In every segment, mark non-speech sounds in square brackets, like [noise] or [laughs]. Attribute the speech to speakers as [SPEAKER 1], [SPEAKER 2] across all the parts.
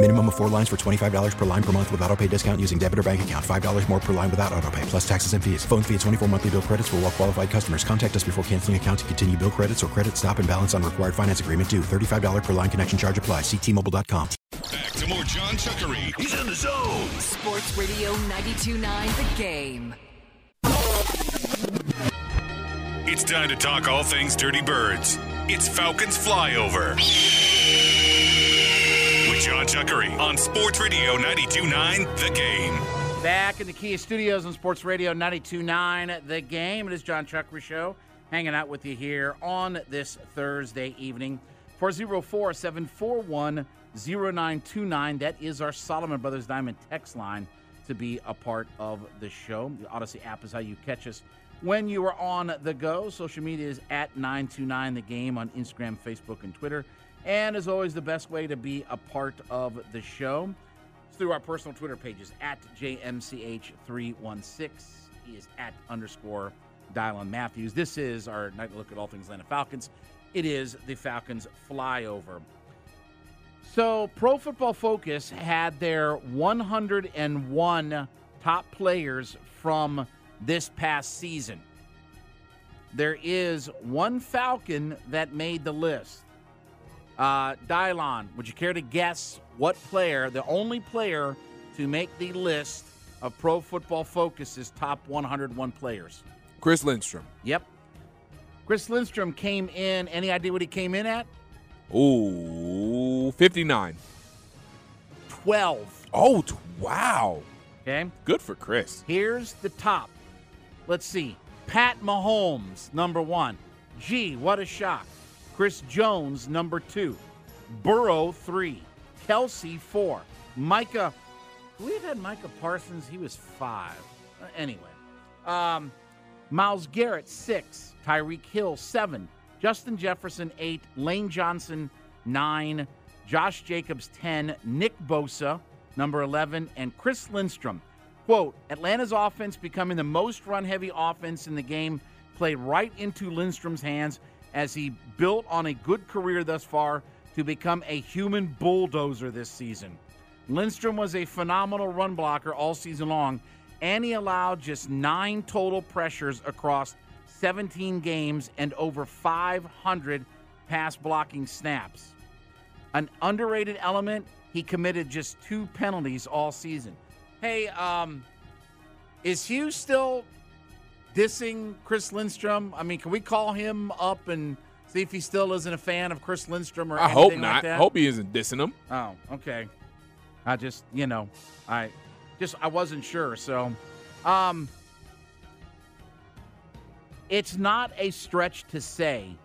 [SPEAKER 1] Minimum of four lines for $25 per line per month with auto pay discount using debit or bank account. $5 more per line without auto pay, plus taxes and fees. Phone fee at 24 monthly bill credits for all well qualified customers. Contact us before canceling account to continue bill credits or credit stop and balance on required finance agreement due. $35 per line connection charge apply. Ctmobile.com.
[SPEAKER 2] Back to more John Chuckery. He's in the zone.
[SPEAKER 3] Sports Radio 92.9 The Game.
[SPEAKER 2] It's time to talk all things Dirty Birds. It's Falcons Flyover. John Chuckery on Sports Radio 92.9 The Game.
[SPEAKER 4] Back in the Kia Studios on Sports Radio 92.9 The Game. It is John Chuckery Show hanging out with you here on this Thursday evening. 404 741 0929. That is our Solomon Brothers Diamond text line to be a part of the show. The Audacy app is how you catch us when you are on the go. Social media is at 929 The Game on Instagram, Facebook, and Twitter. And as always, the best way to be a part of the show is through our personal Twitter pages at JMCH316. He is at underscore Dylan Matthews. This is our nightly look at all things Atlanta Falcons. It is the Falcons flyover. So, Pro Football Focus had their 101 top players from this past season. There is one Falcon that made the list. Uh, Dylon, would you care to guess what player, the only player to make the list of Pro Football Focus's top 101 players?
[SPEAKER 5] Chris Lindstrom.
[SPEAKER 4] Yep. Chris Lindstrom came in. Any idea what he came in at?
[SPEAKER 5] Ooh, 59.
[SPEAKER 4] 12.
[SPEAKER 5] Oh, t- wow.
[SPEAKER 4] Okay.
[SPEAKER 5] Good for Chris.
[SPEAKER 4] Here's the top. Let's see. Pat Mahomes, number one. Gee, what a shock. Chris Jones, number two. Burrow, three. Kelce, four. Micah, we've had Micah Parsons. He was five. Uh, anyway. Um, Myles Garrett, six. Tyreek Hill, seven. Justin Jefferson, eight. Lane Johnson, nine. Josh Jacobs, 10. Nick Bosa, number 11. And Chris Lindstrom. Quote Atlanta's offense becoming the most run heavy offense in the game played right into Lindstrom's hands as he built on a good career thus far to become a human bulldozer this season. Lindstrom was a phenomenal run blocker all season long, and he allowed just nine total pressures across 17 games and over 500 pass blocking snaps. An underrated element, he committed just two penalties all season. Hey, um, is Hugh still dissing Chris Lindstrom? I mean, can we call him up and see if he still isn't a fan of Chris Lindstrom or
[SPEAKER 5] I hope not.
[SPEAKER 4] Like that?
[SPEAKER 5] hope he isn't dissing him.
[SPEAKER 4] Oh, okay. I just, you know, I just I wasn't sure. So, um it's not a stretch to say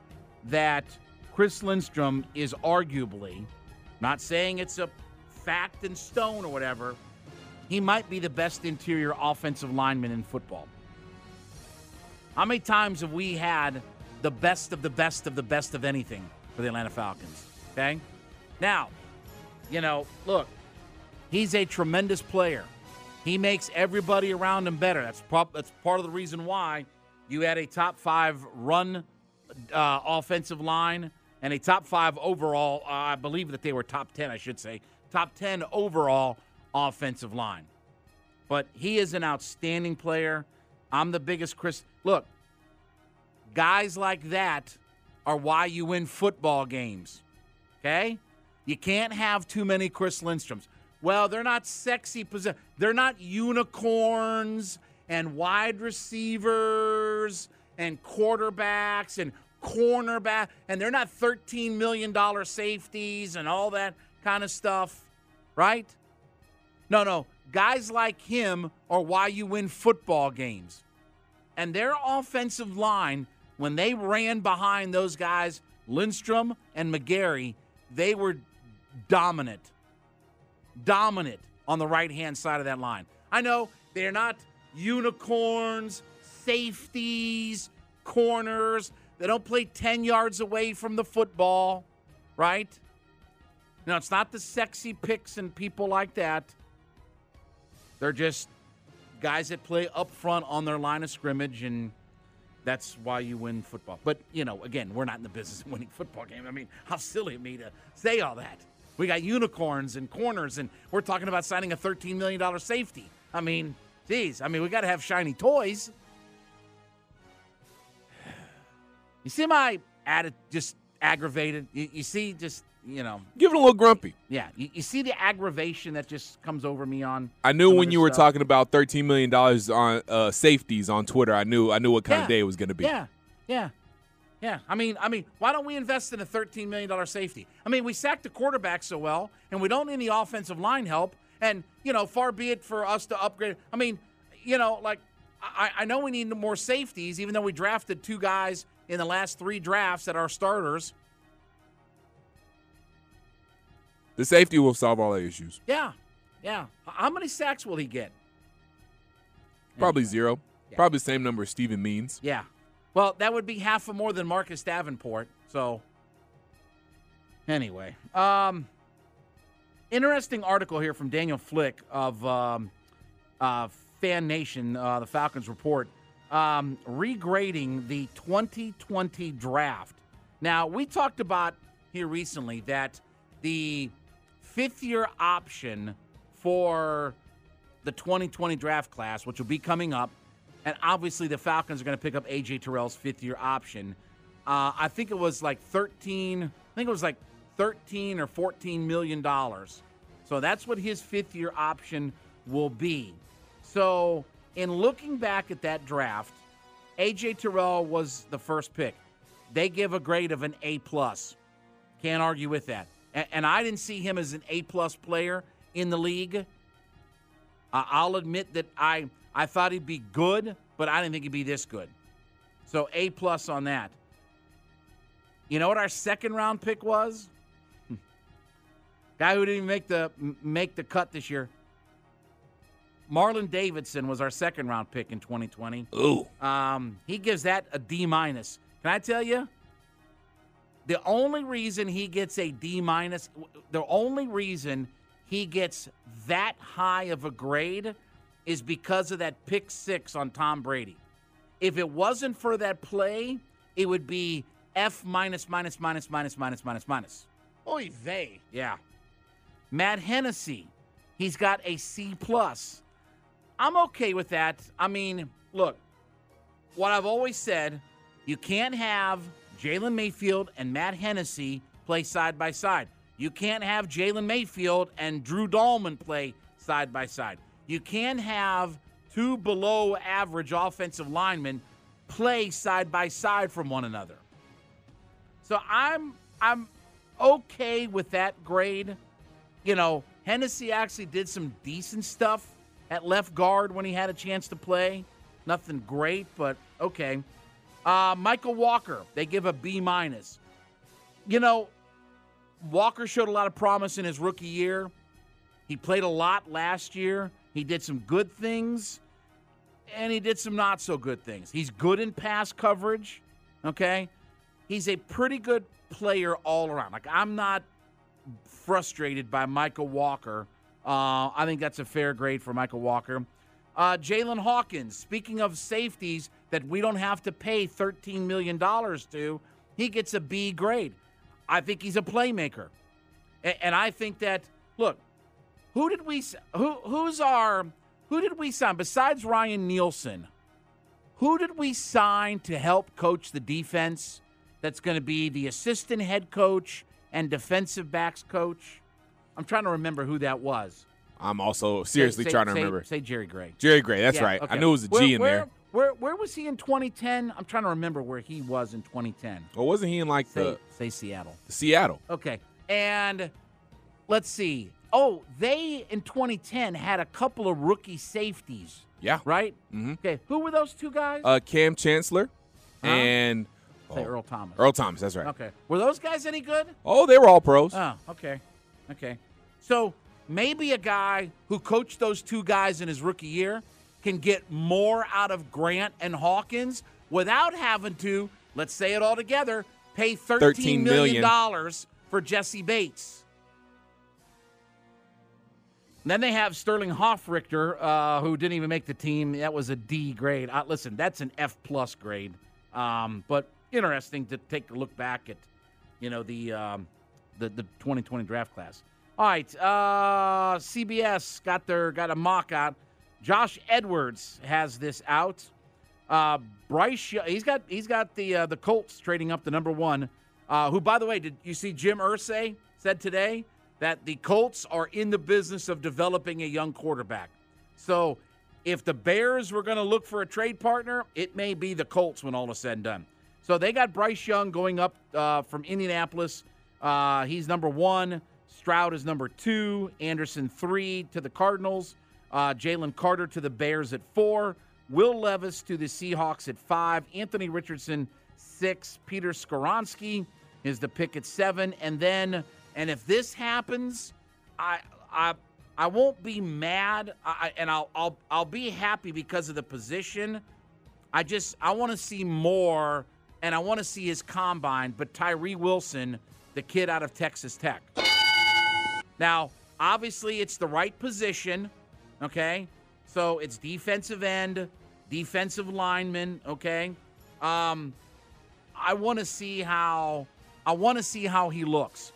[SPEAKER 4] that Chris Lindstrom is arguably not saying it's a fact in stone or whatever. He might be the best interior offensive lineman in football. How many times have we had the best of the best of the best of anything for the Atlanta Falcons? Okay? Now, you know, look, he's a tremendous player. He makes everybody around him better. That's, prob- that's part of the reason why you had a top five run uh, offensive line and a top five overall. Uh, I believe that they were top 10, I should say. Top 10 overall offensive line. But he is an outstanding player. I'm the biggest Chris. Look, guys like that are why you win football games. Okay? You can't have too many Chris Lindstroms. Well, they're not sexy They're not unicorns and wide receivers and quarterbacks and cornerback, and they're not $13 million safeties and all that kind of stuff, right? No, no. Guys like him are why you win football games. And their offensive line, when they ran behind those guys, Lindstrom and McGary, they were dominant. Dominant on the right hand side of that line. I know they're not unicorns, safeties, corners. They don't play 10 yards away from the football, right? No, it's not the sexy picks and people like that. They're just guys that play up front on their line of scrimmage, and that's why you win football. But, you know, again, we're not in the business of winning football games. I mean, how silly of me to say all that. We got unicorns and corners, and we're talking about signing a $13 million safety. I mean, geez, I mean, we got to have shiny toys. You see my attitude just aggravated? You, you see, just, you know.
[SPEAKER 5] Giving a little grumpy.
[SPEAKER 4] Yeah. You, you, see the aggravation that just comes over me on.
[SPEAKER 5] I knew when you were talking about $13 million on uh, safeties on Twitter, I knew I knew what kind
[SPEAKER 4] yeah.
[SPEAKER 5] of day it was going to be.
[SPEAKER 4] Yeah. Yeah. Yeah, I mean, I mean, why don't we invest in a $13 million safety? I mean, we sacked the quarterback so well, and we don't need any offensive line help. And you know, far be it for us to upgrade. I mean, you know, like I, I know we need more safeties, even though we drafted two guys in the last three drafts that are starters.
[SPEAKER 5] The safety will solve all the issues.
[SPEAKER 4] Yeah, yeah. How many sacks will he get?
[SPEAKER 5] Probably zero. Yeah. Probably the same number as Steven Means.
[SPEAKER 4] Yeah. Well, that would be half a more than Marcus Davenport. So, anyway, um, interesting article here from Daniel Flick of um, uh, Fan Nation, uh, the Falcons report, um, regrading the 2020 draft. Now, we talked about here recently that the fifth year option for the 2020 draft class, which will be coming up, and obviously, the Falcons are going to pick up AJ Terrell's fifth year option. Uh, I think it was like 13, I think it was like 13 or 14 million dollars. So that's what his fifth year option will be. So, in looking back at that draft, AJ Terrell was the first pick. They give a grade of an A plus. Can't argue with that. And, I didn't see him as an A plus player in the league. I'll admit that I I thought he'd be good, but I didn't think he'd be this good. So A plus on that. You know what our second round pick was? Guy who didn't even make the make the cut this year. Marlon Davidson was our second round pick in 2020.
[SPEAKER 5] Ooh.
[SPEAKER 4] Um, he gives that a D minus. Can I tell you? The only reason he gets a D minus, the only reason he gets that high of a grade is because of that pick six on Tom Brady. If it wasn't for that play, it would be F minus, minus, minus, minus, minus, minus, minus.
[SPEAKER 6] Oy vey.
[SPEAKER 4] Yeah. Matt Hennessy, he's got a C plus. I'm okay with that. I mean, look, what I've always said, you can't have Jalen Mayfield and Matt Hennessy play side by side. You can't have Jalen Mayfield and Drew Dalman play side by side. You can have two below average offensive linemen play side by side from one another. So I'm I'm okay with that grade. You know, Hennessy actually did some decent stuff at left guard when he had a chance to play. Nothing great, but okay. Uh, Mykal Walker, they give a B minus. You know, Walker showed a lot of promise in his rookie year. He played a lot last year. He did some good things and he did some not so good things. He's good in pass coverage, okay? He's a pretty good player all around. Like, I'm not frustrated by Mykal Walker. Uh, I think that's a fair grade for Mykal Walker. Uh, Jaylinn Hawkins, speaking of safeties that we don't have to pay $13 million to, he gets a B grade. I think he's a playmaker. And, and I think that, look, who did we who who's our who did we sign besides Ryan Nielsen? Who did we sign to help coach the defense? That's going to be the assistant head coach and defensive backs coach. I'm trying to remember who that was.
[SPEAKER 5] I'm also seriously
[SPEAKER 4] say,
[SPEAKER 5] trying to
[SPEAKER 4] say,
[SPEAKER 5] remember.
[SPEAKER 4] Say Jerry Gray.
[SPEAKER 5] Jerry Gray, that's
[SPEAKER 4] yeah,
[SPEAKER 5] right.
[SPEAKER 4] Okay.
[SPEAKER 5] I knew it was a G
[SPEAKER 4] where,
[SPEAKER 5] in
[SPEAKER 4] where,
[SPEAKER 5] there.
[SPEAKER 4] Where where was he in 2010? I'm trying to remember where he was in 2010.
[SPEAKER 5] Or wasn't he in like
[SPEAKER 4] Say,
[SPEAKER 5] the
[SPEAKER 4] say Seattle.
[SPEAKER 5] Seattle?
[SPEAKER 4] Okay. And let's see. Oh, they in 2010 had a couple of rookie safeties,
[SPEAKER 5] Yeah.
[SPEAKER 4] right?
[SPEAKER 5] Mhm.
[SPEAKER 4] Okay. Who were those two guys?
[SPEAKER 5] Uh, Kam Chancellor
[SPEAKER 4] Huh?
[SPEAKER 5] and oh,
[SPEAKER 4] Earl Thomas.
[SPEAKER 5] Earl Thomas. That's right.
[SPEAKER 4] Okay. Were those guys any good?
[SPEAKER 5] Oh, they were all pros.
[SPEAKER 4] Oh, okay. Okay. So maybe a guy who coached those two guys in his rookie year can get more out of Grant and Hawkins without having to, let's say it all together, pay $13
[SPEAKER 5] 13
[SPEAKER 4] million
[SPEAKER 5] million.
[SPEAKER 4] dollars for Jessie Bates. Then they have Sterling Hofrichter, uh, who didn't even make the team. That was a D grade. Uh, listen, that's an F plus grade. Um, but interesting to take a look back at, you know, the um, the, the 2020 draft class. All right, uh, CBS got their got a mock out. Josh Edwards has this out. Uh, Bryce, he's got he's got the uh, the Colts trading up the number one. Uh, who, by the way, did you see Jim Irsay said today that the Colts are in the business of developing a young quarterback. So, if the Bears were going to look for a trade partner, it may be the Colts when all is said and done. So they got Bryce Young going up uh, from Indianapolis. Uh, he's number one. Stroud is number two. Anderson three to the Cardinals. Uh, Jalen Carter to the Bears at four. Will Levis to the Seahawks at five. Anthony Richardson six. Peter Skoronski is the pick at seven. And then, and if this happens, I I I won't be mad. I, and I'll I'll I'll be happy because of the position. I just I want to see more, and I want to see his combine. But Tyree Wilson, the kid out of Texas Tech. Now, obviously, it's the right position. Okay, so it's defensive end, defensive lineman. Okay, um, I want to see how I want to see how he looks.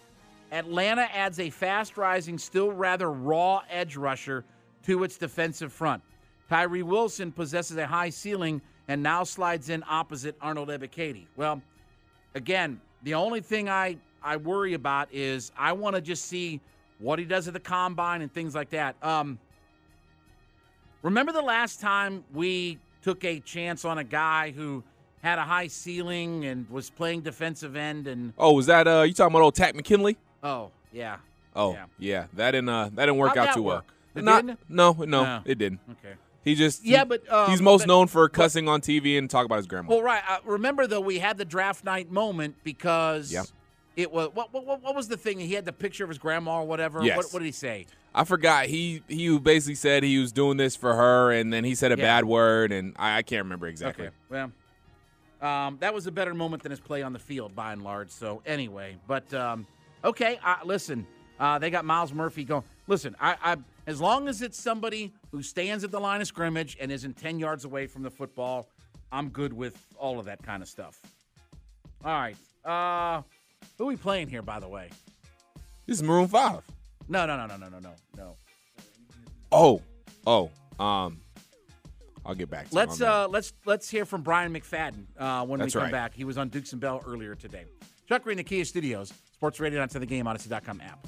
[SPEAKER 4] Atlanta adds a fast rising, still rather raw edge rusher to its defensive front. Tyree Wilson possesses a high ceiling and now slides in opposite Arnold Ebiketie. Well, again, the only thing I, I worry about is I want to just see what he does at the combine and things like that. Um, remember the last time we took a chance on a guy who had a high ceiling and was playing defensive end and
[SPEAKER 5] Oh, was that uh you talking about old Takk McKinley?
[SPEAKER 4] oh yeah
[SPEAKER 5] Oh,
[SPEAKER 4] Yeah.
[SPEAKER 5] yeah. That didn't uh that didn't work
[SPEAKER 4] How'd
[SPEAKER 5] out too well.
[SPEAKER 4] It
[SPEAKER 5] Not,
[SPEAKER 4] didn't?
[SPEAKER 5] no, no,
[SPEAKER 4] No.
[SPEAKER 5] it didn't.
[SPEAKER 4] okay
[SPEAKER 5] He just
[SPEAKER 4] Yeah, but, um,
[SPEAKER 5] he's most
[SPEAKER 4] but-
[SPEAKER 5] known for cussing on TV and talk about his grandma.
[SPEAKER 4] Well, right. Uh, remember though, we had the draft night moment because
[SPEAKER 5] Yeah.
[SPEAKER 4] It was what, what what was the thing? He had the picture of his grandma or whatever.
[SPEAKER 5] Yes.
[SPEAKER 4] What, what did he say?
[SPEAKER 5] I forgot. He he basically said he was doing this for her, and then he said a
[SPEAKER 4] Yeah.
[SPEAKER 5] bad word, and I, I can't remember exactly.
[SPEAKER 4] Okay. Well, um, that was a better moment than his play on the field by and large. So anyway, but um, okay. Uh, listen, uh, they got Myles Murphy going. Listen, I, I as long as it's somebody who stands at the line of scrimmage and isn't ten yards away from the football, I'm good with all of that kind of stuff. All right. Uh, who are we playing here, by the way?
[SPEAKER 5] This is Maroon Five.
[SPEAKER 4] No, no, no, no, no, no, no, no.
[SPEAKER 5] Oh, oh. Um, I'll get back to you
[SPEAKER 4] Let's uh, let's let's hear from Bryant McFadden uh, when
[SPEAKER 5] That's
[SPEAKER 4] we come
[SPEAKER 5] right.
[SPEAKER 4] back. He was on Dukes and Bell earlier today. Chuck Green, the Kia Studios, Sports Radio on the game, Audacy.com app.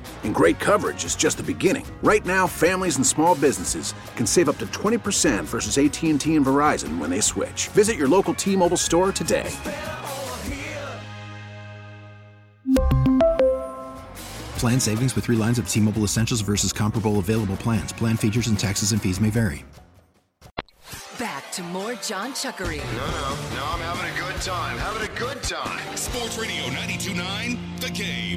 [SPEAKER 7] And great coverage is just the beginning. Right now, families and small businesses can save up to 20% versus AT&T and Verizon when they switch. Visit your local T-Mobile store today.
[SPEAKER 1] Plan savings with three lines of T Mobile Essentials versus comparable available plans. Plan features and taxes and fees may vary.
[SPEAKER 3] Back to more John Chuckery.
[SPEAKER 8] No, no, no, I'm having a good time. Having a good time.
[SPEAKER 2] Sports Radio 92.9, The Game.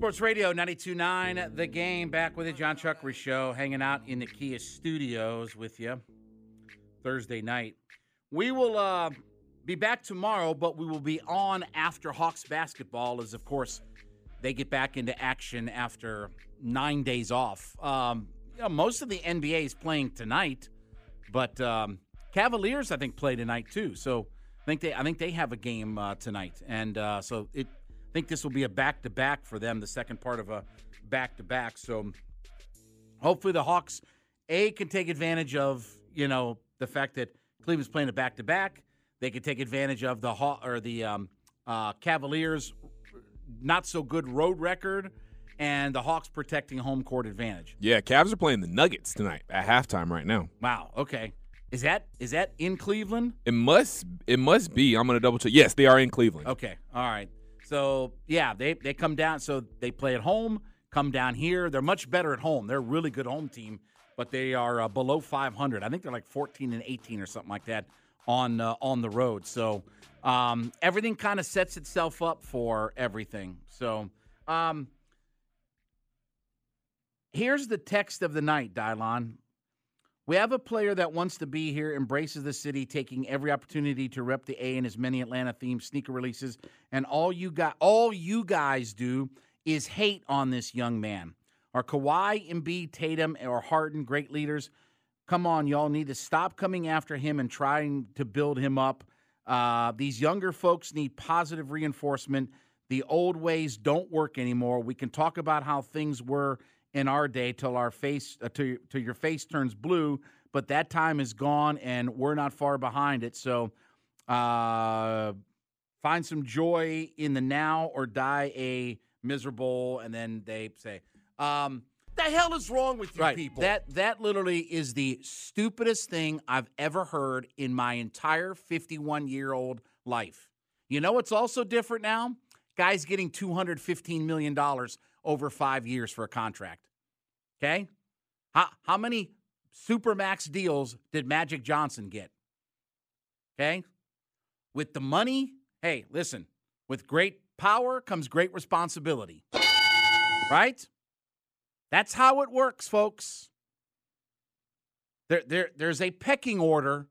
[SPEAKER 4] Sports Radio 92.9, The Game. Back with the John Chuckery Show, hanging out in the Kia studios with you Thursday night. We will uh, be back tomorrow, but we will be on after Hawks basketball, as of course they get back into action after nine days off. Um, you know, most of the NBA is playing tonight, but um, Cavaliers I think play tonight too. So I think they I think they have a game uh, tonight, and uh, so it think this will be a back to back for them, the second part of a back to back. So hopefully the Hawks a can take advantage of you know the fact that Cleveland's playing a back to back. They can take advantage of the Haw- or the um, uh, Cavaliers not so good road record and the Hawks protecting home court advantage.
[SPEAKER 5] Yeah, Cavs are playing the Nuggets tonight at halftime right now.
[SPEAKER 4] Wow. Okay. Is that is that in Cleveland?
[SPEAKER 5] It must it must be. I'm gonna double check. Yes, they are in Cleveland.
[SPEAKER 4] Okay. All right. So yeah, they they come down. So they play at home. Come down here. They're much better at home. They're a really good home team, but they are uh, below 500. I think they're like 14 and 18 or something like that on uh, on the road. So um, everything kind of sets itself up for everything. So um, here's the text of the night, Dylon. We have a player that wants to be here, embraces the city, taking every opportunity to rep the A in as many Atlanta themed sneaker releases. And all you got, all you guys do is hate on this young man. Are Kawhi, Embiid, Tatum, or Harden great leaders? Come on, y'all need to stop coming after him and trying to build him up. Uh, these younger folks need positive reinforcement. The old ways don't work anymore. We can talk about how things were in our day till our face uh, till, till your face turns blue, but that time is gone and we're not far behind it. So uh, find some joy in the now or die a miserable. And then they say, um,
[SPEAKER 9] the hell is wrong with you
[SPEAKER 4] right.
[SPEAKER 9] people?
[SPEAKER 4] That that literally is the stupidest thing I've ever heard in my entire 51 year old life. You know what's also different now? Guys getting 215 million dollars over five years for a contract. Okay, how how many supermax deals did Magic Johnson get? Okay, with the money, hey, listen, with great power comes great responsibility. Right? That's how it works, folks. There, there, there's a pecking order,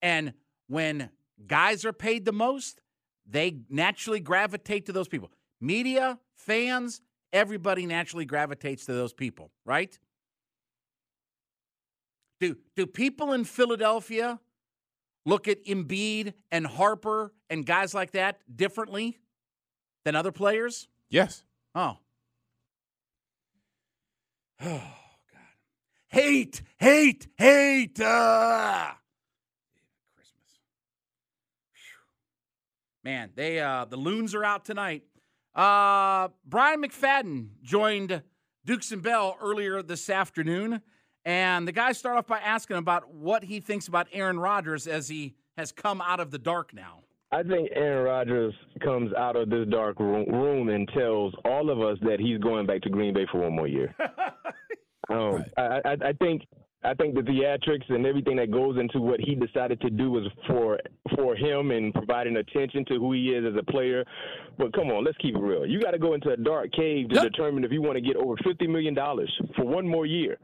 [SPEAKER 4] and when guys are paid the most, they naturally gravitate to those people. Media, fans, everybody naturally gravitates to those people, right? Do, do people in Philadelphia look at Embiid and Harper and guys like that differently than other players?
[SPEAKER 5] Yes.
[SPEAKER 4] Oh. [sighs] Oh, God. Hate, hate, hate. Uh. Christmas. Whew. Man, they uh the loons are out tonight. Uh Bryant McFadden joined Dukes and Bell earlier this afternoon, And the guys start off by asking about what he thinks about Aaron Rodgers as he has come out of the dark now.
[SPEAKER 9] I think Aaron Rodgers comes out of this dark room and tells all of us that he's going back to Green Bay for one more year. [laughs] um, I, I, I think I think the theatrics and everything that goes into what he decided to do was for for him and providing attention to who he is as a player. But come on, let's keep it real. You got to go into a dark cave to yep. determine if you want to get over fifty million dollars for one more year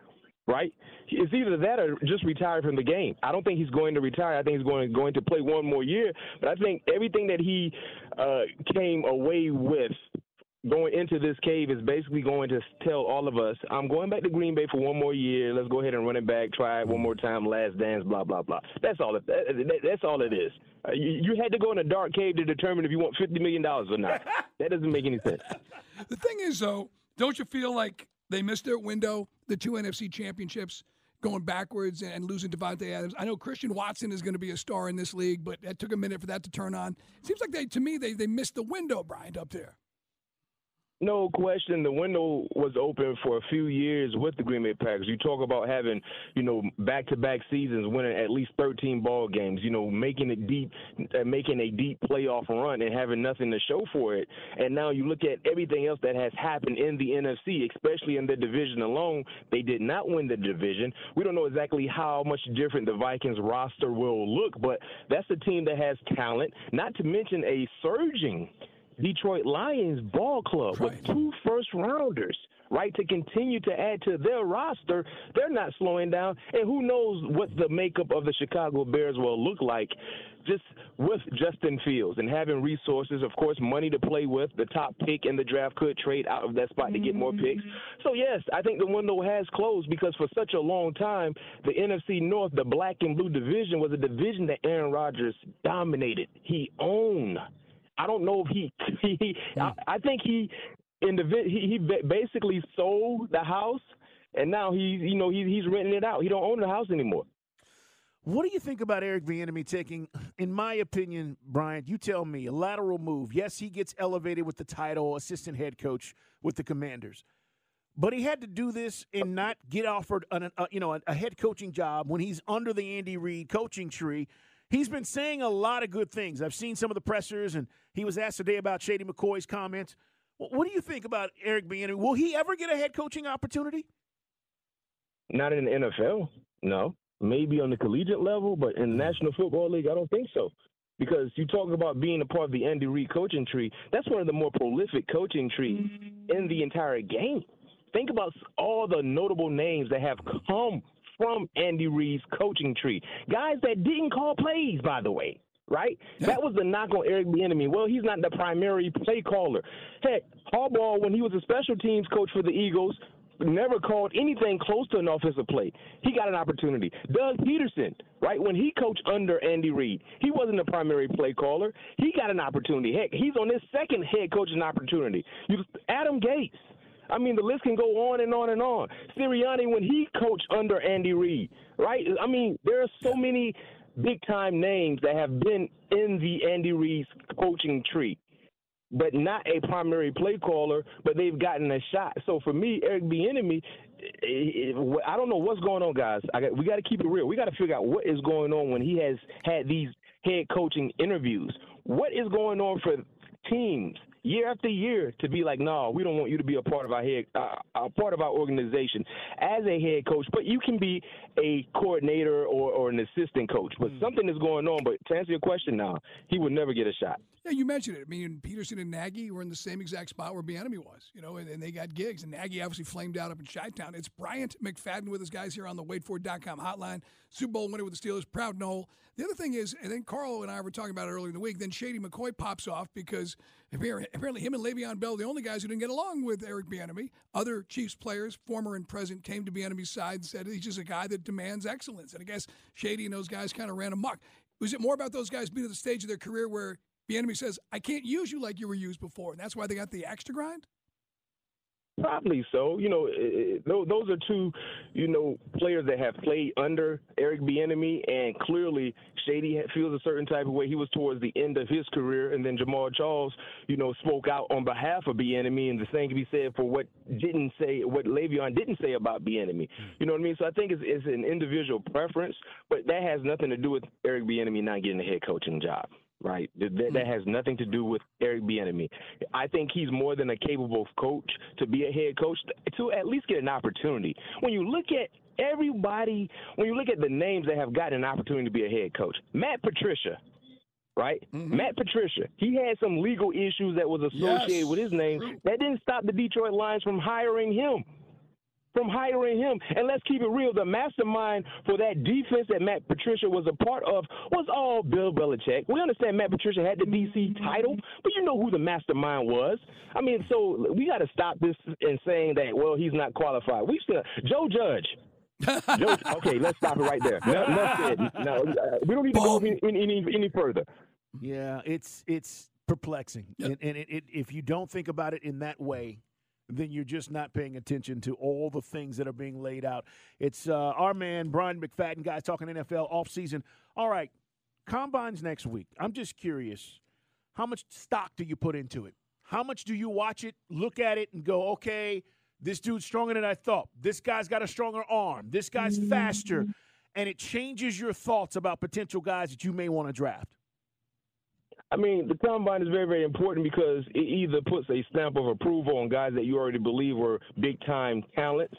[SPEAKER 9] right? It's either that or just retire from the game. I don't think he's going to retire. I think he's going going to play one more year. But I think everything that he uh, came away with going into this cave is basically going to tell all of us, I'm going back to Green Bay for one more year. Let's go ahead and run it back, try it one more time, last dance, blah blah blah. That's all. It, that, that's all it is. Uh, you, you had to go in a dark cave to determine if you want fifty million dollars or not. [laughs] that doesn't make any sense. [laughs]
[SPEAKER 10] The thing is, though, don't you feel like they missed their window, the two NFC championships going backwards and losing Davante Adams. I know Christian Watson is going to be a star in this league, but it took a minute for that to turn on. It seems like they, to me, they they missed the window, Bryant, up there.
[SPEAKER 9] No question, the window was open for a few years with the Green Bay Packers. You talk about having, you know, back-to-back seasons, winning at least 13 ball games. You know, making it deep, uh, making a deep playoff run, and having nothing to show for it. And now you look at everything else that has happened in the NFC, especially in the division alone. They did not win the division. We don't know exactly how much different the Vikings roster will look, but that's a team that has talent. Not to mention a surging Detroit Lions ball club right. with two first rounders, right, to continue to add to their roster. They're not slowing down. And who knows what the makeup of the Chicago Bears will look like just with Justin Fields and having resources, of course, money to play with. The top pick in the draft could trade out of that spot to get more mm-hmm. picks. So, yes, I think the window has closed because for such a long time, the NFC North, the black and blue division, was a division that Aaron Rodgers dominated. He owned. I don't know if he, [laughs] he I, I think he in the he, he basically sold the house and now he's you know he, he's renting it out. He don't own the house anymore.
[SPEAKER 11] What do you think about Eric Bieniemy taking, [clears throat] in my opinion, Brian? You tell me a lateral move. Yes, he gets elevated with the title assistant head coach with the Commanders, but he had to do this and not get offered an, a, you know a, a head coaching job when he's under the Andy Reid coaching tree he's been saying a lot of good things. I've seen some of the pressers, and he was asked today about Shady McCoy's comments. What do you think about Eric Bieniemy? Will he ever get a head coaching opportunity?
[SPEAKER 9] Not in the NFL, no. Maybe on the collegiate level, but in the mm. National Football League, I don't think so. Because you talk about being a part of the Andy Reid coaching tree, that's one of the more prolific coaching trees in the entire game. Think about all the notable names that have come from Andy Reid's coaching tree. Guys that didn't call plays, by the way. Right? Yeah. That was the knock on Eric Bieniemy. Well, he's not the primary play caller. Heck, Harbaugh, when he was a special teams coach for the Eagles, never called anything close to an offensive play. He got an opportunity. Doug Pederson, right, when he coached under Andy Reid, he wasn't a primary play caller. He got an opportunity. Heck, he's on his second head coaching opportunity. You, Adam Gase, I mean, the list can go on and on and on. Sirianni, when he coached under Andy Reid, right? I mean, there are so many big time names that have been in the Andy Reid's coaching tree, but not a primary play caller, but they've gotten a shot. So for me, Eric Bieniemy, I don't know what's going on, guys. Got, we got to keep it real. We got to figure out what is going on when he has had these head coaching interviews. What is going on for teams year after year to be like, no, we don't want you to be a part of our head, uh, a part of our organization as a head coach, but you can be a coordinator or, or an assistant coach. But mm. something is going on. But to answer your question now, he would never get a shot.
[SPEAKER 10] Yeah, you mentioned it. I mean, Pederson and Nagy were in the same exact spot where Bieniemy was, you know, and, and they got gigs. And Nagy obviously flamed out up in Chi-Town. It's Bryant McFadden with his guys here on the WadeFord.com hotline. Super Bowl winner with the Steelers, proud Nole. The other thing is, and then Carlo and I were talking about it earlier in the week, then Shady McCoy pops off because apparently him and Le'Veon Bell, the only guys who didn't get along with Eric Bieniemy. Other Chiefs players, former and present, came to Bieniemy's side and said he's just a guy that demands excellence. And I guess Shady and those guys kind of ran amok. Was it more about those guys being at the stage of their career where Bieniemy says, I can't use you like you were used before, and that's why they got the extra grind?
[SPEAKER 9] Probably so. You know, it, it, those are two, you know, players that have played under Eric Bieniemy, and clearly Shady feels a certain type of way. He was towards the end of his career, and then Jamaal Charles, you know, spoke out on behalf of Bieniemy, and the same can be said for what didn't say, what Le'Veon didn't say about Bieniemy. Mm. You know what I mean? So I think it's, it's an individual preference, but that has nothing to do with Eric Bieniemy not getting a head coaching job right? That, that hmm. has nothing to do with Eric Bieniemy. I think he's more than a capable coach to be a head coach to at least get an opportunity. When you look at everybody, when you look at the names that have gotten an opportunity to be a head coach, Matt Patricia. Right, mm-hmm. Matt Patricia. He had some legal issues that was associated yes. with his name. That didn't stop the Detroit Lions from hiring him from hiring him. And let's keep it real. The mastermind for that defense that Matt Patricia was a part of was all Bill Belichick. We understand Matt Patricia had the DC title, but you know who the mastermind was. I mean, so we got to stop this and saying that, well, he's not qualified. We've still, Joe Judge. Joe, okay, let's stop it right there. No, no, uh, we don't need to go any, any, any further.
[SPEAKER 11] Yeah, it's it's perplexing, yep. and, and it, it, if you don't think about it in that way, then you're just not paying attention to all the things that are being laid out. It's uh, our man, Bryant McFadden, guys talking NFL offseason. All right, combines next week. I'm just curious how much stock do you put into it? How much do you watch it, look at it, and go, okay, this dude's stronger than I thought. This guy's got a stronger arm. This guy's faster. And it changes your thoughts about potential guys that you may want to draft.
[SPEAKER 9] I mean, the combine is very, very important because it either puts a stamp of approval on guys that you already believe were big time talents,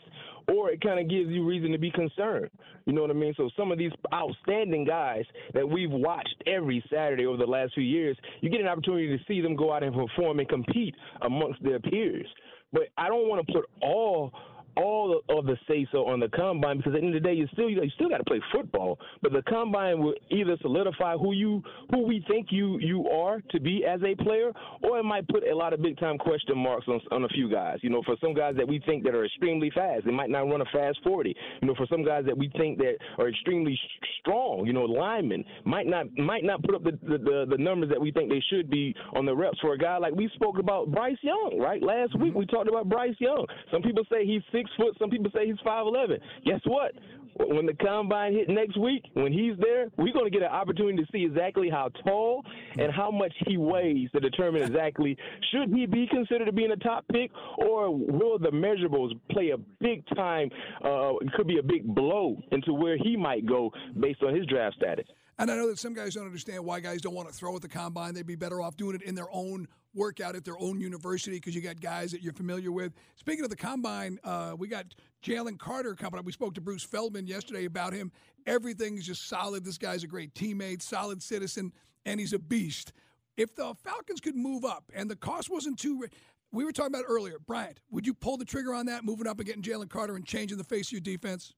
[SPEAKER 9] or it kind of gives you reason to be concerned. You know what I mean? So some of these outstanding guys that we've watched every Saturday over the last few years, you get an opportunity to see them go out and perform and compete amongst their peers. But I don't want to put all all of the say so on the combine because at the end of the day, you still you, still got to play football. But the combine will either solidify who you who we think you you are to be as a player, or it might put a lot of big time question marks on on a few guys. You know, for some guys that we think that are extremely fast, they might not run a fast forty. You know, for some guys that we think that are extremely strong, you know, linemen might not might not put up the the, the, the numbers that we think they should be on the reps. For a guy like we spoke about Bryce Young, right? Last week mm-hmm. we talked about Bryce Young. Some people say he's six six foot. Some people say he's five eleven. Guess what? When the combine hit next week, when he's there, we're going to get an opportunity to see exactly how tall and how much he weighs to determine exactly should he be considered to be in the top pick, or will the measurables play a big time? Uh, could be a big blow into where he might go based on his draft status.
[SPEAKER 10] And I know that some guys don't understand why guys don't want to throw at the combine. They'd be better off doing it in their own workout at their own university because you got guys that you're familiar with. Speaking of the combine, uh, we got Jalen Carter coming up. We spoke to Bruce Feldman yesterday about him. Everything's just solid. This guy's a great teammate, solid citizen, and he's a beast. If the Falcons could move up and the cost wasn't too, we were talking about earlier, Bryant, would you pull the trigger on that, moving up and getting Jalen Carter and changing the face of your defense?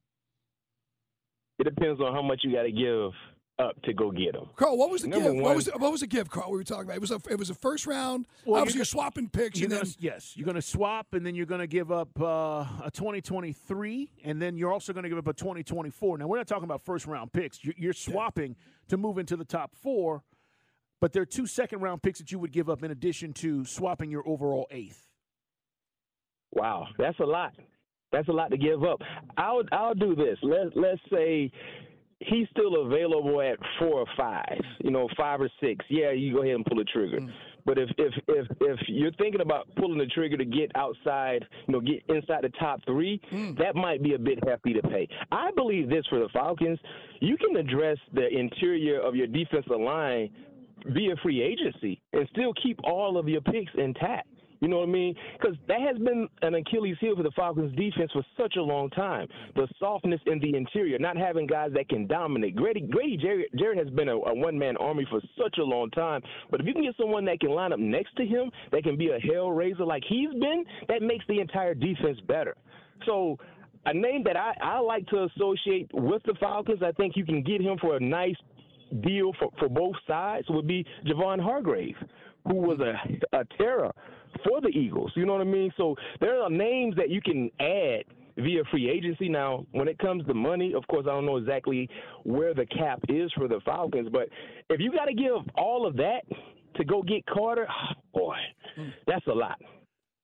[SPEAKER 9] It depends on how much you got to give up to go get them.
[SPEAKER 10] Carl, what was the Number gift? One, what was the, what was the gift, Carl? We were talking about it was a it was a first round. Well, Obviously, you're, you're swapping picks.
[SPEAKER 11] You're
[SPEAKER 10] gonna,
[SPEAKER 11] then, yes, you're going to swap, and then you're going to give up uh, a 2023, and then you're also going to give up a 2024. Now, we're not talking about first round picks. You're, you're swapping yeah. to move into the top four, but there are two second round picks that you would give up in addition to swapping your overall eighth.
[SPEAKER 9] Wow, that's a lot. That's a lot to give up. I'll I'll do this. Let let's say he's still available at four or five, you know, five or six. Yeah, you go ahead and pull the trigger. Mm. But if if if if you're thinking about pulling the trigger to get outside, you know, get inside the top three, mm. that might be a bit hefty to pay. I believe this for the Falcons, you can address the interior of your defensive line via free agency and still keep all of your picks intact. You know what I mean? Because that has been an Achilles heel for the Falcons defense for such a long time. The softness in the interior, not having guys that can dominate. Grady, Grady Jarrett, Jarrett has been a, a one man army for such a long time. But if you can get someone that can line up next to him, that can be a hell raiser like he's been, that makes the entire defense better. So a name that I, I like to associate with the Falcons, I think you can get him for a nice deal for, for both sides, would be Javon Hargrave, who was a, a terror for the Eagles. You know what I mean? So there are names that you can add via free agency. Now, when it comes to money, of course, I don't know exactly where the cap is for the Falcons, but if you got to give all of that to go get Carter, oh [sighs] boy, mm. that's a lot.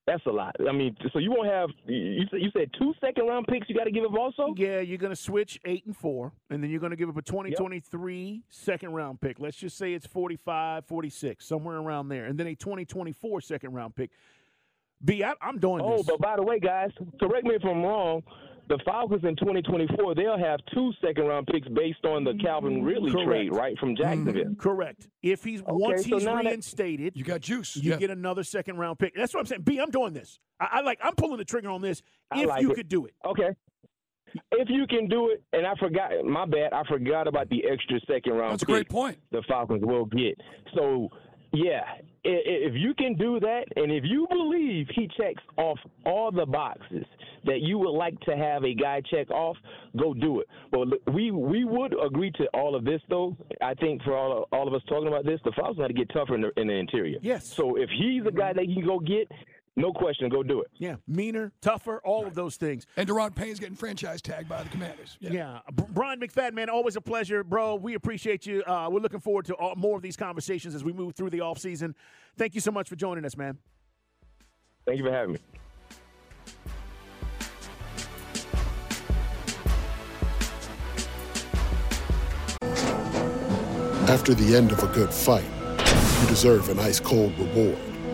[SPEAKER 9] That's a lot. I mean, so you won't have you said you said two second round picks. You got to give up also.
[SPEAKER 11] Yeah, you're going to switch eight and four, and then you're going to give up a 2023 yep. second round pick. Let's just say it's 45, 46, somewhere around there, and then a 2024 second round pick. B, I, I'm doing
[SPEAKER 9] oh,
[SPEAKER 11] this.
[SPEAKER 9] but by the way, guys, correct me if I'm wrong the Falcons in 2024, they'll have two second round picks based on the Calvin Ridley
[SPEAKER 11] Correct.
[SPEAKER 9] trade, right, from Jacksonville.
[SPEAKER 11] Mm, correct. If he's
[SPEAKER 9] Okay,
[SPEAKER 11] once
[SPEAKER 9] so
[SPEAKER 11] he's
[SPEAKER 9] now that-
[SPEAKER 11] reinstated,
[SPEAKER 10] You got juice.
[SPEAKER 11] you
[SPEAKER 10] yeah.
[SPEAKER 11] get another second round pick. That's what I'm saying. B, I'm doing this. I, I like. I'm pulling the trigger on this. If
[SPEAKER 9] like
[SPEAKER 11] you
[SPEAKER 9] it.
[SPEAKER 11] could do it.
[SPEAKER 9] Okay. If you can do it, and I forgot, my bad, I forgot about the extra second round.
[SPEAKER 10] That's a great point.
[SPEAKER 9] The Falcons will get. So, yeah, if you can do that, and if you believe he checks off all the boxes that you would like to have a guy check off, go do it. But we we would agree to all of this, though. I think for all all of us talking about this, the Falcons got to get tougher in the, in the interior.
[SPEAKER 11] Yes.
[SPEAKER 9] So if he's a guy that you can go get, no question, go do it.
[SPEAKER 11] Yeah, meaner, tougher, all of those things.
[SPEAKER 10] And Daron Payne's getting franchise tagged by the Commanders. Yeah.
[SPEAKER 11] Yeah, Bryant McFadden, man, always a pleasure, bro. We appreciate you. Uh, we're looking forward to all, more of these conversations as we move through the offseason. Thank you so much for joining us, man.
[SPEAKER 9] Thank you for having me.
[SPEAKER 12] After the end of a good fight, you deserve an ice cold reward.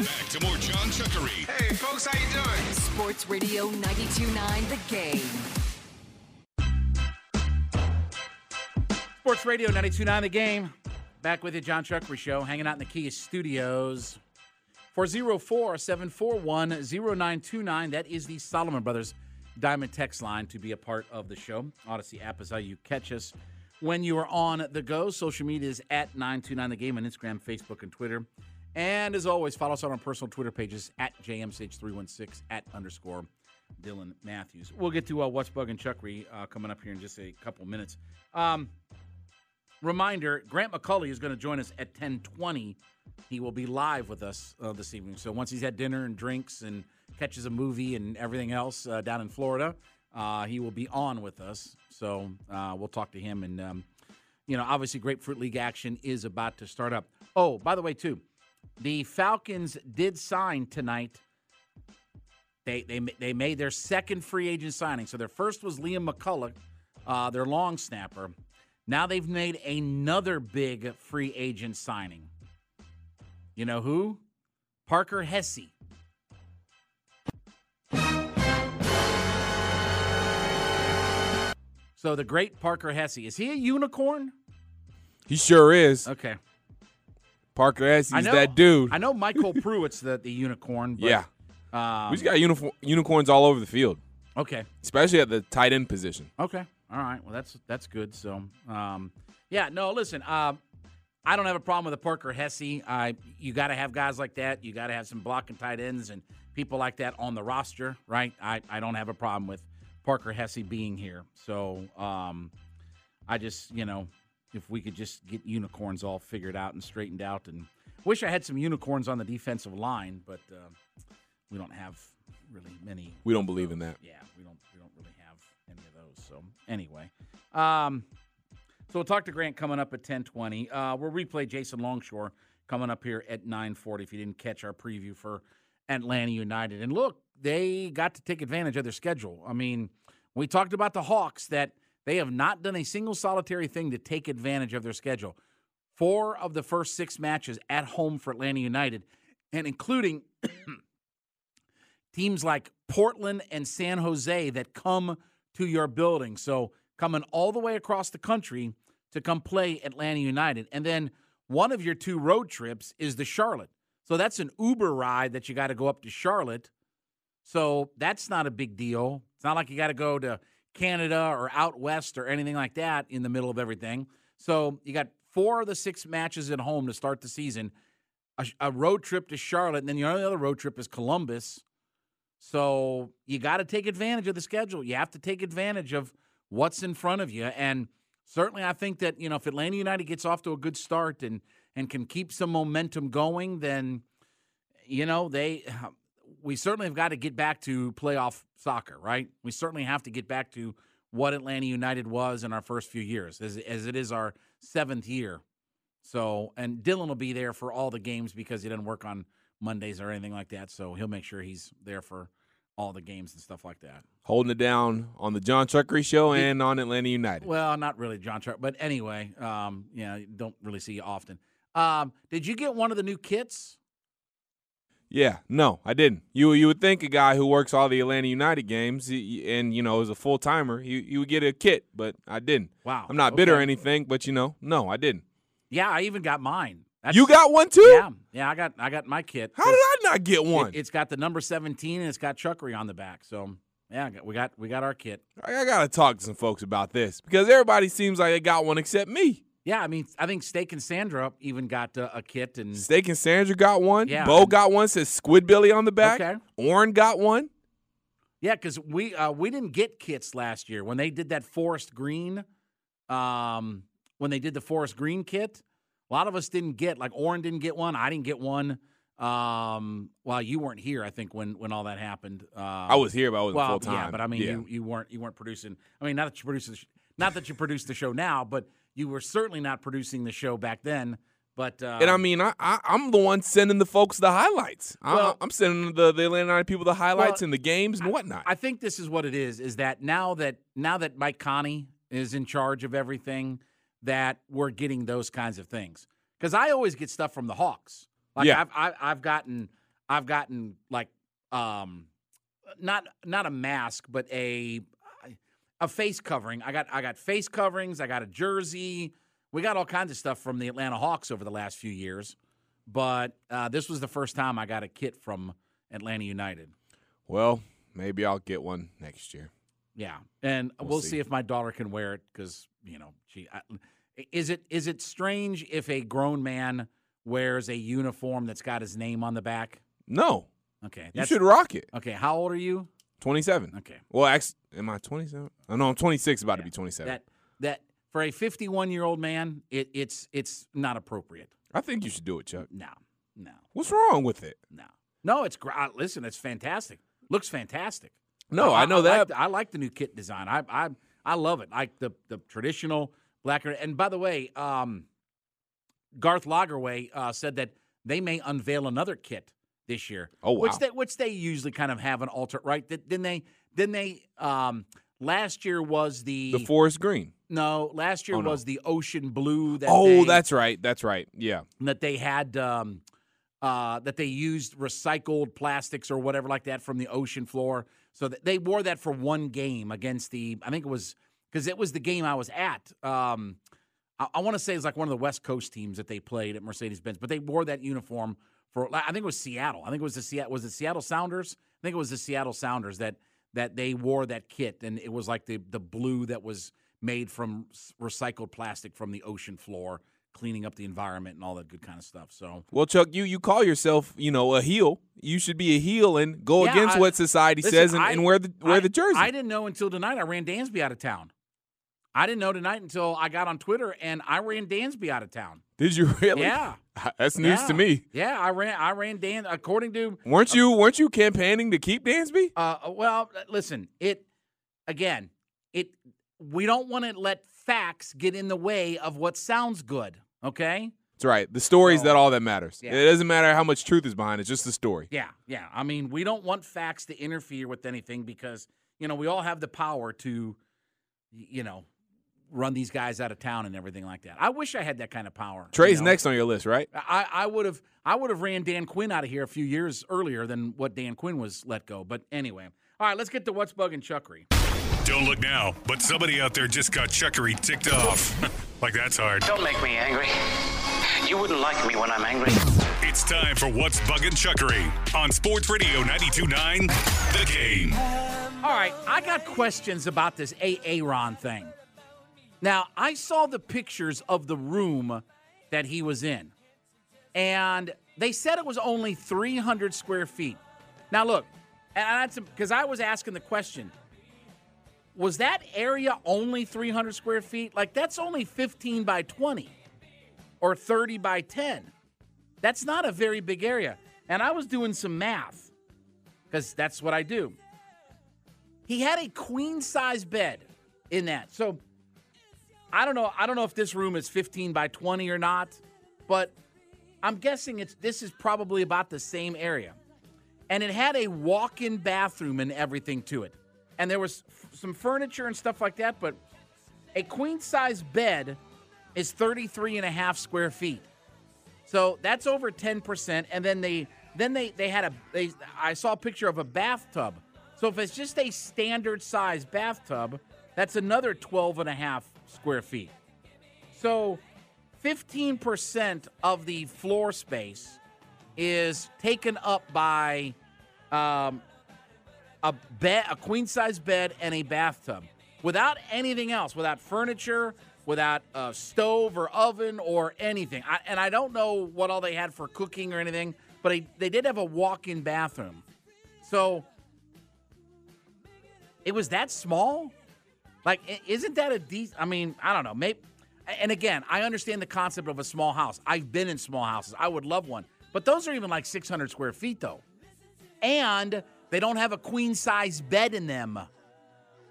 [SPEAKER 2] Back to more John Chuckery.
[SPEAKER 8] Hey, folks, how you doing?
[SPEAKER 3] Sports Radio 92.9 The Game.
[SPEAKER 4] Sports Radio 929 The Game. Back with you, John Chuckery Show, hanging out in the Kia Studios. 404 741 0929. That is the Solomon Brothers Diamond Text line to be a part of the show. Audacy app is how you catch us when you are on the go. Social media is at 929 The Game on Instagram, Facebook, and Twitter. And as always, follow us on our personal Twitter pages at JMCH316 at underscore Dylan Matthews. We'll get to uh, What's Bugging Chuckery uh, coming up here in just a couple minutes. Um, reminder Grant McAuley is going to join us at 1020 he will be live with us uh, this evening so once he's had dinner and drinks and catches a movie and everything else uh, down in florida uh, he will be on with us so uh, we'll talk to him and um, you know obviously grapefruit league action is about to start up oh by the way too the falcons did sign tonight they, they, they made their second free agent signing so their first was liam mccullough uh, their long snapper now they've made another big free agent signing. You know who? Parker Hesse. So the great Parker Hesse. Is he a unicorn?
[SPEAKER 5] He sure is.
[SPEAKER 4] Okay.
[SPEAKER 5] Parker Hesse is
[SPEAKER 4] know
[SPEAKER 5] that dude.
[SPEAKER 4] I know MyCole Pruitt's the, the unicorn. But,
[SPEAKER 5] yeah.
[SPEAKER 4] Um,
[SPEAKER 5] We've got uniform, unicorns all over the field.
[SPEAKER 4] Okay.
[SPEAKER 5] Especially at the tight end position.
[SPEAKER 4] Okay. All right. Well, that's that's good. So, um, yeah. No, listen. Um, I don't have a problem with a Parker Hesse. I you got to have guys like that. You got to have some blocking tight ends and people like that on the roster, right? I, I don't have a problem with Parker Hesse being here. So, um, I just you know if we could just get unicorns all figured out and straightened out, and wish I had some unicorns on the defensive line, but uh, we don't have really many.
[SPEAKER 5] We don't believe in that.
[SPEAKER 4] Yeah, we don't we don't really have any of those. So anyway, um, so we'll talk to Grant coming up at ten twenty. Uh, we'll replay Jason Longshore coming up here at nine forty. If you didn't catch our preview for Atlanta United, and look, they got to take advantage of their schedule. I mean, we talked about the Hawks that they have not done a single solitary thing to take advantage of their schedule. Four of the first six matches at home for Atlanta United, and including [clears throat] teams like Portland and San Jose that come to your building. So coming all the way across the country to come play Atlanta United. And then one of your two road trips is the Charlotte. So that's an Uber ride that you got to go up to Charlotte. So that's not a big deal. It's not like you got to go to Canada or out west or anything like that in the middle of everything. So you got four of the six matches at home to start the season, a, a road trip to Charlotte, and then your only other road trip is Columbus. So you got to take advantage of the schedule. You have to take advantage of what's in front of you. And certainly, I think that you know if Atlanta United gets off to a good start and and can keep some momentum going, then you know they we certainly have got to get back to playoff soccer, right? We certainly have to get back to what Atlanta United was in our first few years, as, as it is our seventh year. So, and Dylan will be there for all the games because he doesn't work on Mondays or anything like that. So he'll make sure he's there for all the games and stuff like that.
[SPEAKER 5] Holding it down on the John Chuckery show and on Atlanta United.
[SPEAKER 4] Well, not really John Chuck, but anyway, um, yeah, don't really see you often. Um, did you get one of the new kits?
[SPEAKER 5] Yeah, no, I didn't. You you would think a guy who works all the Atlanta United games and you know is a full timer, you you would get a kit, but I didn't.
[SPEAKER 4] Wow,
[SPEAKER 5] I'm not bitter or anything, but you know, no, I didn't.
[SPEAKER 4] Yeah, I even got mine.
[SPEAKER 5] That's, you got one too?
[SPEAKER 4] Yeah, yeah, I got I got my kit.
[SPEAKER 5] How did I not get one?
[SPEAKER 4] It, has got the number 17 and it's got Chuckery on the back. So yeah, we got we got our kit.
[SPEAKER 5] I, I got to talk to some folks about this because everybody seems like they got one except me.
[SPEAKER 4] Yeah, I mean, I think Steak and Sandra even got uh, a kit, and
[SPEAKER 5] Steak and Sandra got one.
[SPEAKER 4] Yeah,
[SPEAKER 5] Bo got one. Says Squidbilly on the back.
[SPEAKER 4] Okay.
[SPEAKER 5] Orrin got one.
[SPEAKER 4] Yeah, because we uh, we didn't get kits last year when they did that forest green. Um, when they did the forest green kit, a lot of us didn't get. Like Orrin didn't get one. I didn't get one. Um, well, you weren't here, I think, when when all that happened. Um, I
[SPEAKER 5] was here, but I wasn't
[SPEAKER 4] well,
[SPEAKER 5] full time.
[SPEAKER 4] Yeah, but I mean,
[SPEAKER 5] Yeah.
[SPEAKER 4] you you weren't you weren't producing. I mean, not that you produced, the sh- not that you produced the show now, but you were certainly not producing the show back then. But uh,
[SPEAKER 5] and I mean, I, I I'm the one sending the folks the highlights. I,
[SPEAKER 4] Well-
[SPEAKER 5] I'm sending the the Atlanta United people the highlights
[SPEAKER 4] Well,
[SPEAKER 5] and the games and whatnot.
[SPEAKER 4] I think this is what it is: is that now that now that Mike Connie is in charge of everything, that we're getting those kinds of things. Because I always get stuff from the Hawks. Like
[SPEAKER 5] Yeah.
[SPEAKER 4] I've I, I've gotten I've gotten like um not not a mask, but a a face covering. I got I got face coverings. I got a jersey. We got all kinds of stuff from the Atlanta Hawks over the last few years, but uh, this was the first time I got a kit from Atlanta United.
[SPEAKER 5] well, maybe I'll get one next year.
[SPEAKER 4] Yeah, and we'll,
[SPEAKER 5] We'll
[SPEAKER 4] see.
[SPEAKER 5] see.
[SPEAKER 4] if my daughter can wear it because you know she. I, is it is it strange if a grown man wears a uniform that's got his name on the back?
[SPEAKER 5] No,
[SPEAKER 4] Okay,
[SPEAKER 5] you should rock it.
[SPEAKER 4] Okay, how old are you?
[SPEAKER 5] 27.
[SPEAKER 4] Okay.
[SPEAKER 5] Well, actually, am I 27? Oh, no, I'm 26. About to be 27.
[SPEAKER 4] That that for a 51 year old man, it, it's it's not appropriate.
[SPEAKER 5] I think you should do it, Chuck.
[SPEAKER 4] No, no,
[SPEAKER 5] What's wrong with it?
[SPEAKER 4] no, no. It's great. Listen, it's fantastic. Looks fantastic.
[SPEAKER 5] No, I know that.
[SPEAKER 4] Like I like the new kit design. I I I love it. Like the the traditional black and and by the way, um, Garth Lagerwey uh, said that they may unveil another kit this year.
[SPEAKER 5] Oh,
[SPEAKER 4] Which
[SPEAKER 5] wow.
[SPEAKER 4] they which they usually kind of have an alter right. Th- Then they then they um last year was the
[SPEAKER 5] The forest green.
[SPEAKER 4] no last year
[SPEAKER 5] Oh, no.
[SPEAKER 4] was the ocean blue that
[SPEAKER 5] Oh,
[SPEAKER 4] they,
[SPEAKER 5] that's right. That's right. Yeah.
[SPEAKER 4] that they had um, uh, that they used recycled plastics or whatever like that from the ocean floor. So that they wore that for one game against the I think it was because it was the game I was at. Um, I, I want to say it's like one of the West Coast teams that they played at Mercedes Benz, but they wore that uniform for I think it was Seattle. I think it was the Seattle was it Seattle Sounders. I think it was the Seattle Sounders that that they wore that kit, and it was like the the blue that was made from recycled plastic from the ocean floor, cleaning up the environment and all that good kind of stuff. So
[SPEAKER 5] Well, Chuck, you you call yourself, you know, a heel. You should be a heel and go
[SPEAKER 4] Yeah,
[SPEAKER 5] against
[SPEAKER 4] I-
[SPEAKER 5] what society
[SPEAKER 4] listen,
[SPEAKER 5] says and,
[SPEAKER 4] I-
[SPEAKER 5] and wear the wear
[SPEAKER 4] I-
[SPEAKER 5] the jersey.
[SPEAKER 4] I didn't know until tonight. I ran Dansby out of town. I didn't know tonight until I got on Twitter and I ran Dansby out of town.
[SPEAKER 5] Did you [laughs] really?
[SPEAKER 4] Yeah. [laughs]
[SPEAKER 5] That's news
[SPEAKER 4] Yeah.
[SPEAKER 5] to me.
[SPEAKER 4] Yeah, I ran. I ran Dan. According to
[SPEAKER 5] Weren't uh, you weren't you campaigning to keep Dansby?
[SPEAKER 4] Uh, uh well, uh, listen, it again, it we don't want to let facts get in the way of what sounds good, okay?
[SPEAKER 5] That's right. The story story's that all that matters.
[SPEAKER 4] Yeah.
[SPEAKER 5] It doesn't matter how much truth is behind it, just the story.
[SPEAKER 4] Yeah, yeah. I mean, we don't want facts to interfere with anything because, you know, we all have the power to you know, run these guys out of town and everything like that. I wish I had that kind of power.
[SPEAKER 5] Trey's
[SPEAKER 4] you know?
[SPEAKER 5] next on your list, right?
[SPEAKER 4] I, I would have I would have ran Dan Quinn out of here a few years earlier than what Dan Quinn was let go. But anyway, all right, let's get to what's bugging Chuckery.
[SPEAKER 2] Don't look now, but somebody out there just got Chuckery ticked off. [laughs] like that's hard.
[SPEAKER 13] Don't make me angry. You wouldn't like me when I'm angry.
[SPEAKER 2] It's time for What's Bugging Chuckery on Sports Radio 92.9 The Game.
[SPEAKER 4] All right, I got questions about this Aaron thing. Now, I saw the pictures of the room that he was in, and they said it was only 300 square feet. Now, look, and because I was asking the question was that area only 300 square feet? Like, that's only 15 by 20 or 30 by 10. That's not a very big area. And I was doing some math because that's what I do. He had a queen size bed in that. So I don't know. I don't know if this room is 15 by 20 or not, but I'm guessing it's this is probably about the same area. And it had a walk-in bathroom and everything to it. And there was f- some furniture and stuff like that, but a queen size bed is 33 and a half square feet. So that's over 10%. And then they then they they had a they I saw a picture of a bathtub. So if it's just a standard size bathtub, that's another 12 and a half square feet. So 15% of the floor space is taken up by um, a bed, a queen size bed, and a bathtub, without anything else, without furniture, without a stove or oven or anything. I, and I don't know what all they had for cooking or anything, but they, they did have a walk-in bathroom. So it was that small. Like, isn't that a decent? I mean, I don't know. Maybe. And again, I understand the concept of a small house. I've been in small houses. I would love one, but those are even like 600 square feet, though. And they don't have a queen size bed in them.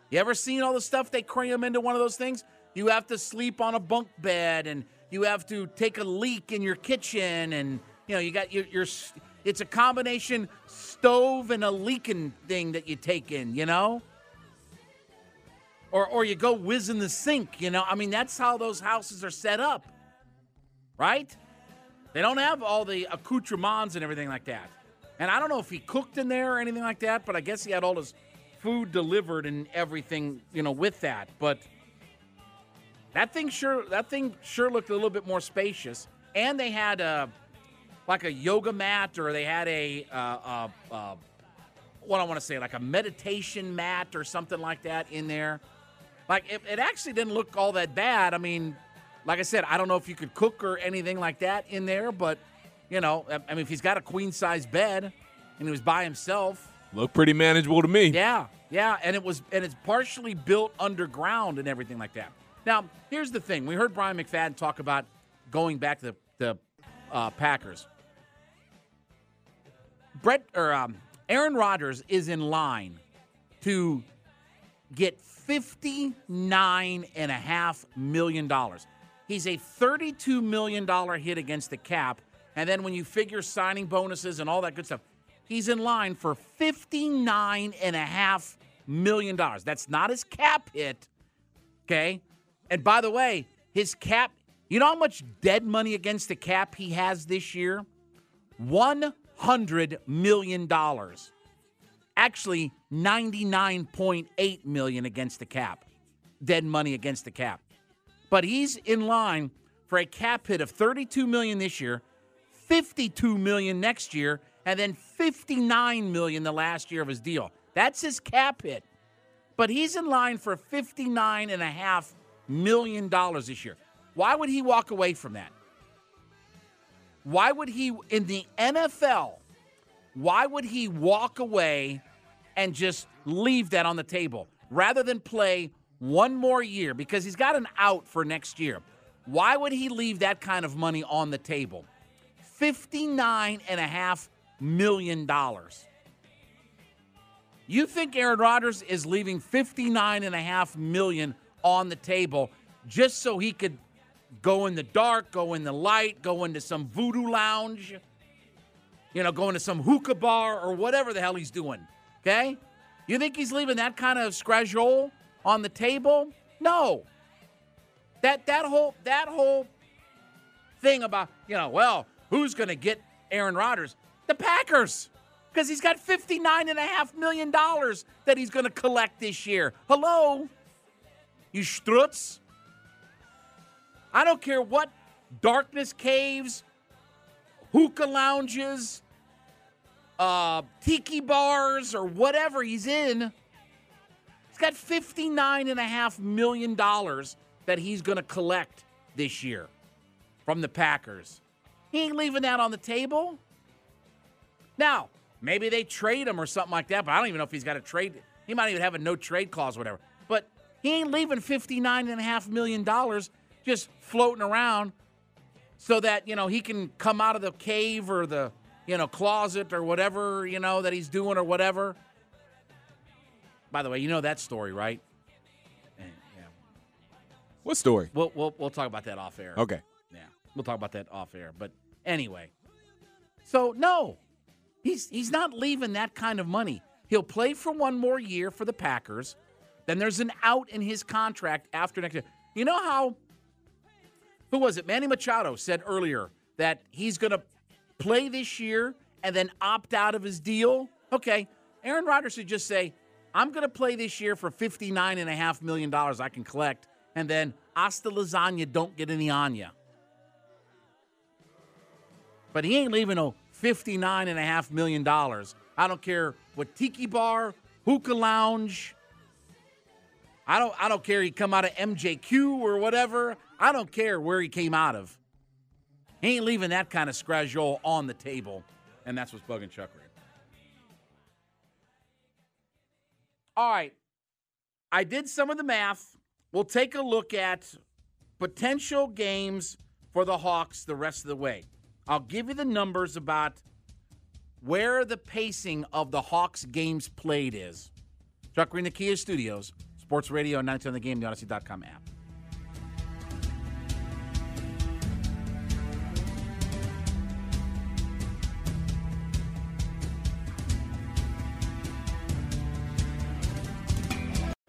[SPEAKER 4] You ever seen all the stuff they cram into one of those things? You have to sleep on a bunk bed, and you have to take a leak in your kitchen, and you know you got your your. It's a combination stove and a leaking thing that you take in. You know or or you go whiz in the sink. You know, I mean that's how those houses are set up, right? They don't have all the accoutrements and everything like that. And I don't know if he cooked in there or anything like that, but I guess he had all his food delivered and everything, you know, with that. But that thing sure that thing sure looked a little bit more spacious. And they had a like a yoga mat, or they had a uh, uh, uh, what I want to say, like a meditation mat or something like that in there. Like it, it actually didn't look all that bad. I mean, like I said, I don't know if you could cook or anything like that in there, but you know, I I mean, if he's got a queen size bed and he was by himself,
[SPEAKER 5] Look pretty manageable to me.
[SPEAKER 4] yeah, yeah, and it was and it's partially built underground and everything like that. Now, here's the thing: we heard Bryant McFadden talk about going back to the, the uh, Packers. Brett or um, Aaron Rodgers is in line to get fifty-nine and a half million dollars. He's a thirty-two million dollar hit against the cap, and then when you figure signing bonuses and all that good stuff, he's in line for fifty-nine and a half million dollars. That's not his cap hit, okay? And by the way, his cap, you know how much dead money against the cap he has this year? $100 million. Actually, 99.8 million against the cap. Dead money against the cap. But he's in line for a cap hit of 32 million this year, 52 million next year, and then 59 million the last year of his deal. That's his cap hit. But he's in line for 59 and a half million dollars this year. Why would he walk away from that? Why would he in the NFL? Why would he walk away and just leave that on the table rather than play one more year because he's got an out for next year? Why would he leave that kind of money on the table? 59 and a half million dollars. You think Aaron Rodgers is leaving 59 and a half million on the table just so he could go in the dark, go in the light, go into some voodoo lounge, you know, go into some hookah bar or whatever the hell he's doing. Okay? You think he's leaving that kind of scrajole on the table? No. That that whole that whole thing about you know, well, who's going to get Aaron Rodgers? The Packers, because he's got fifty nine and a half million dollars that he's going to collect this year. Hello, you strutz. I don't care what darkness caves, hookah lounges, uh, tiki bars, or whatever he's in. He's got $59.5 million that he's going to collect this year from the Packers. He ain't leaving that on the table. Now, maybe they trade him or something like that, but I don't even know if he's got a trade. He might even have a no trade clause whatever. But he ain't leaving $59.5 million just floating around so that, you know, he can come out of the cave or the, you know, closet or whatever, you know, that he's doing or whatever. By the way, you know that story, right? Eh, yeah.
[SPEAKER 5] What story?
[SPEAKER 4] We'll, we'll, we'll talk about that off air.
[SPEAKER 5] Okay.
[SPEAKER 4] Yeah, we'll talk about that off air. But anyway, so no, he's he's not leaving that kind of money. He'll play for one more year for the Packers. Then there's an out in his contract after next year. You know how? Who was it? Manny Machado said earlier that he's going to play this year and then opt out of his deal. Okay, Aaron Rodgers should just say, "I'm going to play this year for fifty-nine and a half million dollars I can collect." and then hasta lasagna, don't get any on ya. But he ain't leaving no $59.5 million. I don't care what tiki bar, hookah lounge. I don't, I don't care he come out of MJQ or whatever. I don't care where he came out of. He ain't leaving that kind of scrajole on the table. And that's what's bugging Chuck right All right. I did some of the math we'll take a look at potential games for the Hawks the rest of the way. I'll give you the numbers about where the pacing of the Hawks games played is. Chuck Green, the Kia Studios, Sports Radio, 9 on the game, the Audacy.com app.